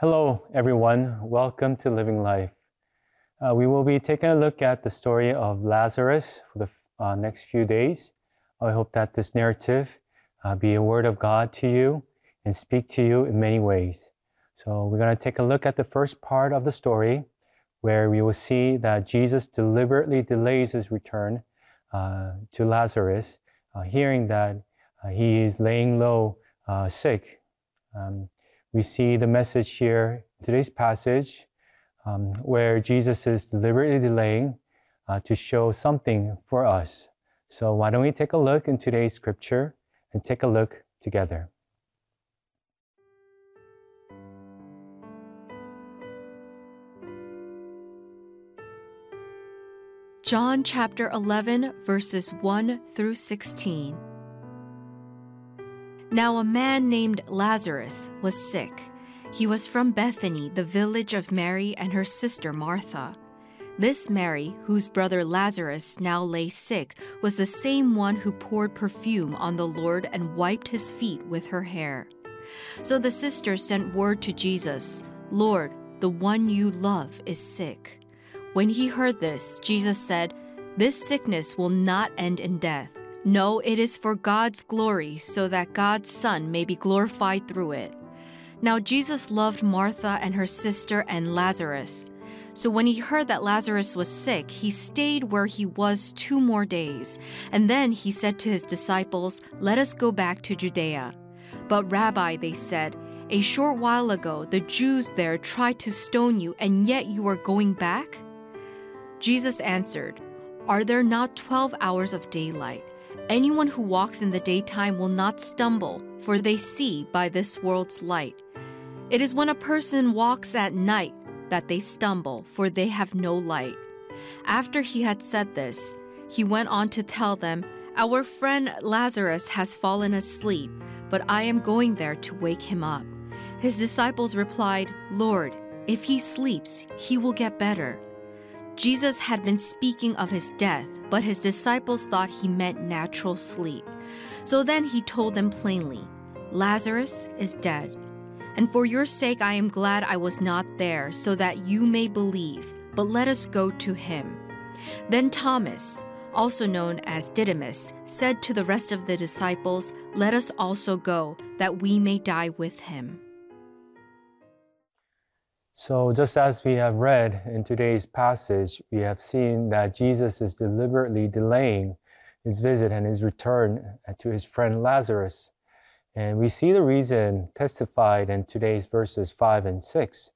Hello, everyone. Welcome to Living Life. Uh, we will be taking a look at the story of Lazarus for the uh, next few days. I hope that this narrative uh, be a word of God to you and speak to you in many ways. So, we're going to take a look at the first part of the story where we will see that Jesus deliberately delays his return uh, to Lazarus, uh, hearing that uh, he is laying low sick. Um, we see the message here in today's passage um, where Jesus is deliberately delaying uh, to show something for us. So, why don't we take a look in today's scripture and take a look together? John chapter 11, verses 1 through 16. Now a man named Lazarus was sick. He was from Bethany, the village of Mary and her sister Martha. This Mary, whose brother Lazarus now lay sick, was the same one who poured perfume on the Lord and wiped his feet with her hair. So the sisters sent word to Jesus Lord, the one you love is sick. When he heard this, Jesus said, This sickness will not end in death. No, it is for God's glory, so that God's Son may be glorified through it. Now, Jesus loved Martha and her sister and Lazarus. So, when he heard that Lazarus was sick, he stayed where he was two more days. And then he said to his disciples, Let us go back to Judea. But, Rabbi, they said, a short while ago the Jews there tried to stone you, and yet you are going back? Jesus answered, Are there not twelve hours of daylight? Anyone who walks in the daytime will not stumble, for they see by this world's light. It is when a person walks at night that they stumble, for they have no light. After he had said this, he went on to tell them, Our friend Lazarus has fallen asleep, but I am going there to wake him up. His disciples replied, Lord, if he sleeps, he will get better. Jesus had been speaking of his death, but his disciples thought he meant natural sleep. So then he told them plainly, Lazarus is dead. And for your sake I am glad I was not there, so that you may believe. But let us go to him. Then Thomas, also known as Didymus, said to the rest of the disciples, Let us also go, that we may die with him. So, just as we have read in today's passage, we have seen that Jesus is deliberately delaying his visit and his return to his friend Lazarus. And we see the reason testified in today's verses 5 and 6.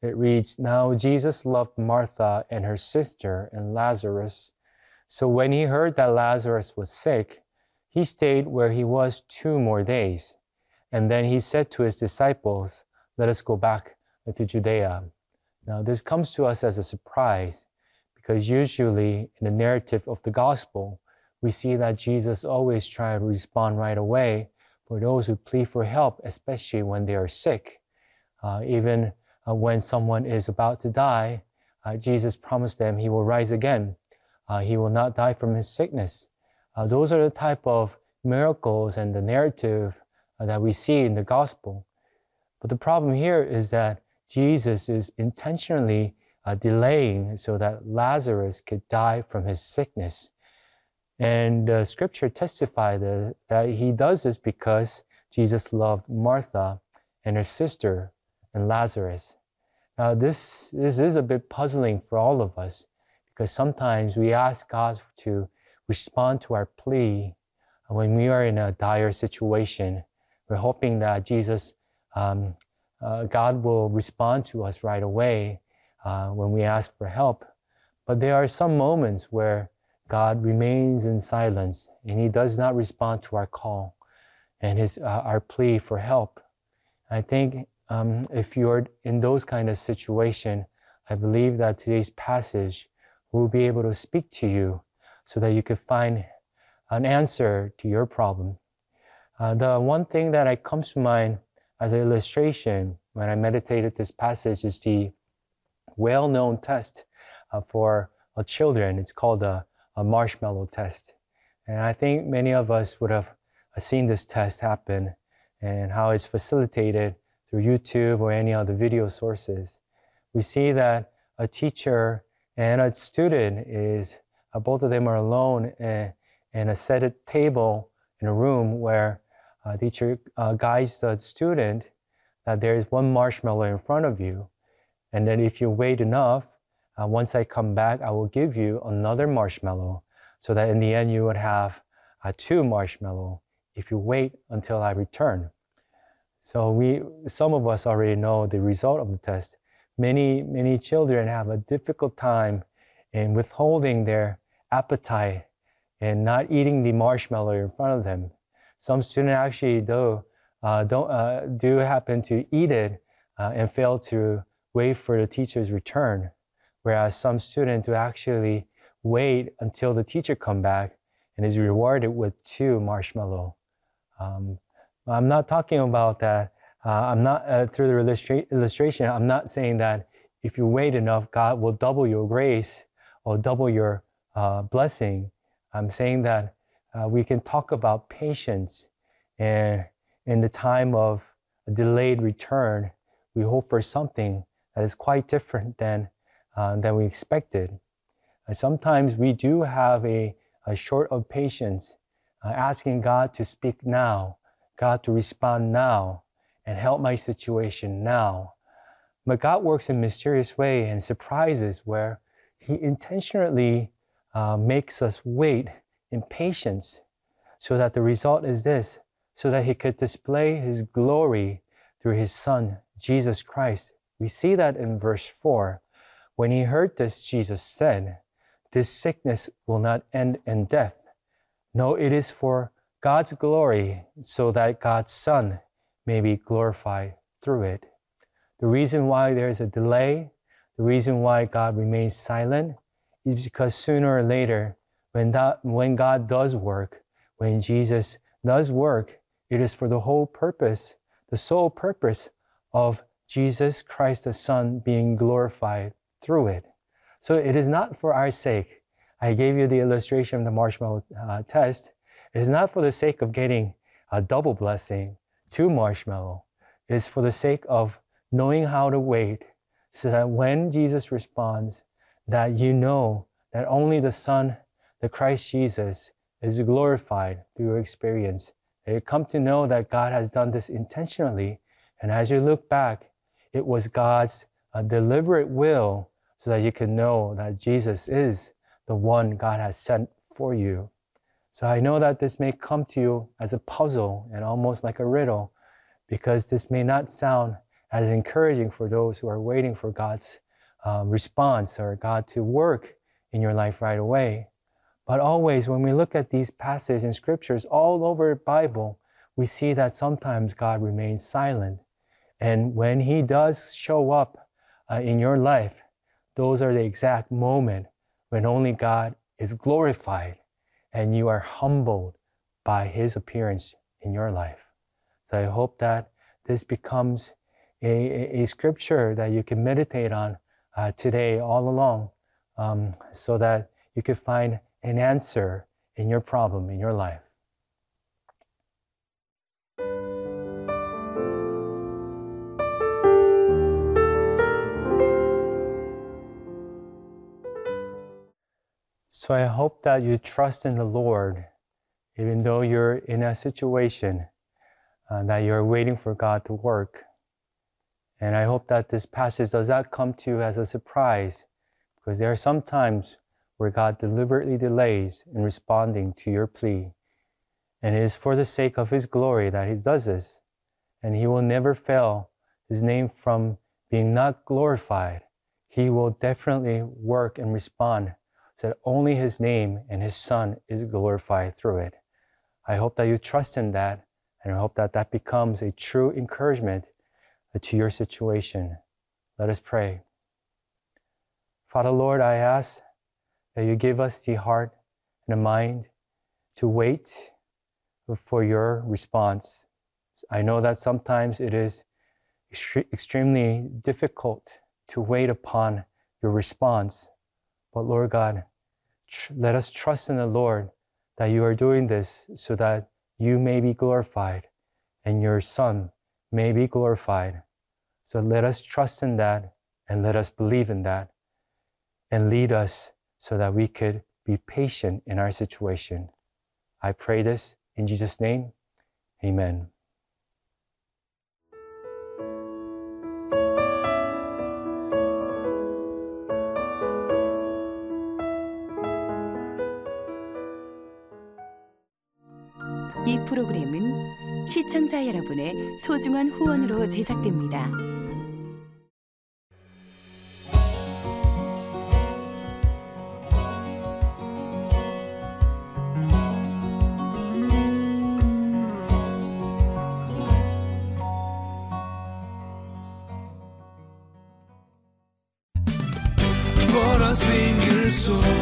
It reads Now Jesus loved Martha and her sister and Lazarus. So when he heard that Lazarus was sick, he stayed where he was two more days. And then he said to his disciples, Let us go back to Judea. Now, this comes to us as a surprise because usually in the narrative of the gospel, we see that Jesus always tries to respond right away for those who plead for help, especially when they are sick. Uh, even uh, when someone is about to die, uh, Jesus promised them he will rise again. Uh, he will not die from his sickness. Uh, those are the type of miracles and the narrative uh, that we see in the gospel. But the problem here is that Jesus is intentionally delaying so that Lazarus could die from his sickness. And uh, scripture testified that, that he does this because Jesus loved Martha and her sister and Lazarus. Now, this, this is a bit puzzling for all of us because sometimes we ask God to respond to our plea when we are in a dire situation. We're hoping that Jesus, um, uh, God will respond to us right away uh, when we ask for help. But there are some moments where God remains in silence and he does not respond to our call. and his, uh, our plea for help. I think um, if you're in those kind of situation, I believe that today's passage will be able to speak to you so that you could find an answer to your problem. Uh, the one thing that I comes to mind as an illustration when I meditated this passage is the well-known test uh, for uh, children. It's called a, a, marshmallow test. And I think many of us would have uh, seen this test happen and how it's facilitated through YouTube or any other video sources. We see that a teacher and a student is, uh, both of them are alone in, in a set table in a room where a teacher uh, guides the student that there is one marshmallow in front of you. And then if you wait enough, uh, once I come back, I will give you another marshmallow so that in the end you would have uh, two marshmallow if you wait until I return. So we, some of us already know the result of the test. Many, many children have a difficult time in withholding their appetite and not eating the marshmallow in front of them. Some students actually do, uh, don't, uh, do happen to eat it uh, and fail to wait for the teacher's return, whereas some students do actually wait until the teacher come back and is rewarded with two marshmallow. Um, I'm not talking about that. Uh, I'm not uh, through the illustra- illustration. I'm not saying that if you wait enough, God will double your grace or double your uh, blessing. I'm saying that uh, we can talk about patience and in the time of a delayed return, we hope for something that is quite different than, uh, than we expected. And sometimes we do have a, a short of patience, uh, asking God to speak now, God to respond now, and help my situation now. But God works in mysterious way and surprises where He intentionally uh, makes us wait in patience so that the result is this so that he could display his glory through his son jesus christ. We see that in verse 4 when he heard this jesus said this sickness will not end in death. No it is for god's glory so that god's son may be glorified through it. The reason why there is a delay the reason why god remains silent is because sooner or later when, that, when God does work, when Jesus does work, it is for the whole purpose, the sole purpose of Jesus Christ the Son being glorified through it. So it is not for our sake. I gave you the illustration of the marshmallow uh, test. It is not for the sake of getting a double blessing, two marshmallow. It is for the sake of knowing how to wait so that when Jesus responds, that you know that only the Son the Christ Jesus is glorified through your experience. And you come to know that God has done this intentionally. And as you look back, it was God's uh, deliberate will so that you can know that Jesus is the one God has sent for you. So I know that this may come to you as a puzzle and almost like a riddle because this may not sound as encouraging for those who are waiting for God's um, response or God to work in your life right away. But always, when we look at these passages in scriptures all over Bible, we see that sometimes God remains silent. And when He does show up uh, in your life, those are the exact moment when only God is glorified and you are humbled by His appearance in your life. So I hope that this becomes a, a, a scripture that you can meditate on uh, today all along um, so that you can find an answer in your problem in your life. So I hope that you trust in the Lord, even though you're in a situation uh, that you're waiting for God to work. And I hope that this passage does not come to you as a surprise, because there are some times where God deliberately delays in responding to your plea. And it is for the sake of His glory that He does this. And He will never fail His name from being not glorified. He will definitely work and respond so that only His name and His Son is glorified through it. I hope that you trust in that And I hope that that becomes a true encouragement to your situation. Let us pray. Father, Lord, I ask that you give us the heart and the mind to wait for your response. I know that sometimes it is extre- extremely difficult to wait upon your response. But Lord God, tr- let us trust in the Lord that you are doing this so that you may be glorified and your Son may be glorified. So let us trust in that and let us believe in that and lead us so that we could be patient in our situation. I pray this in Jesus' name. Amen. 이 프로그램은 시청자 여러분의 소중한 후원으로 제작됩니다. sou.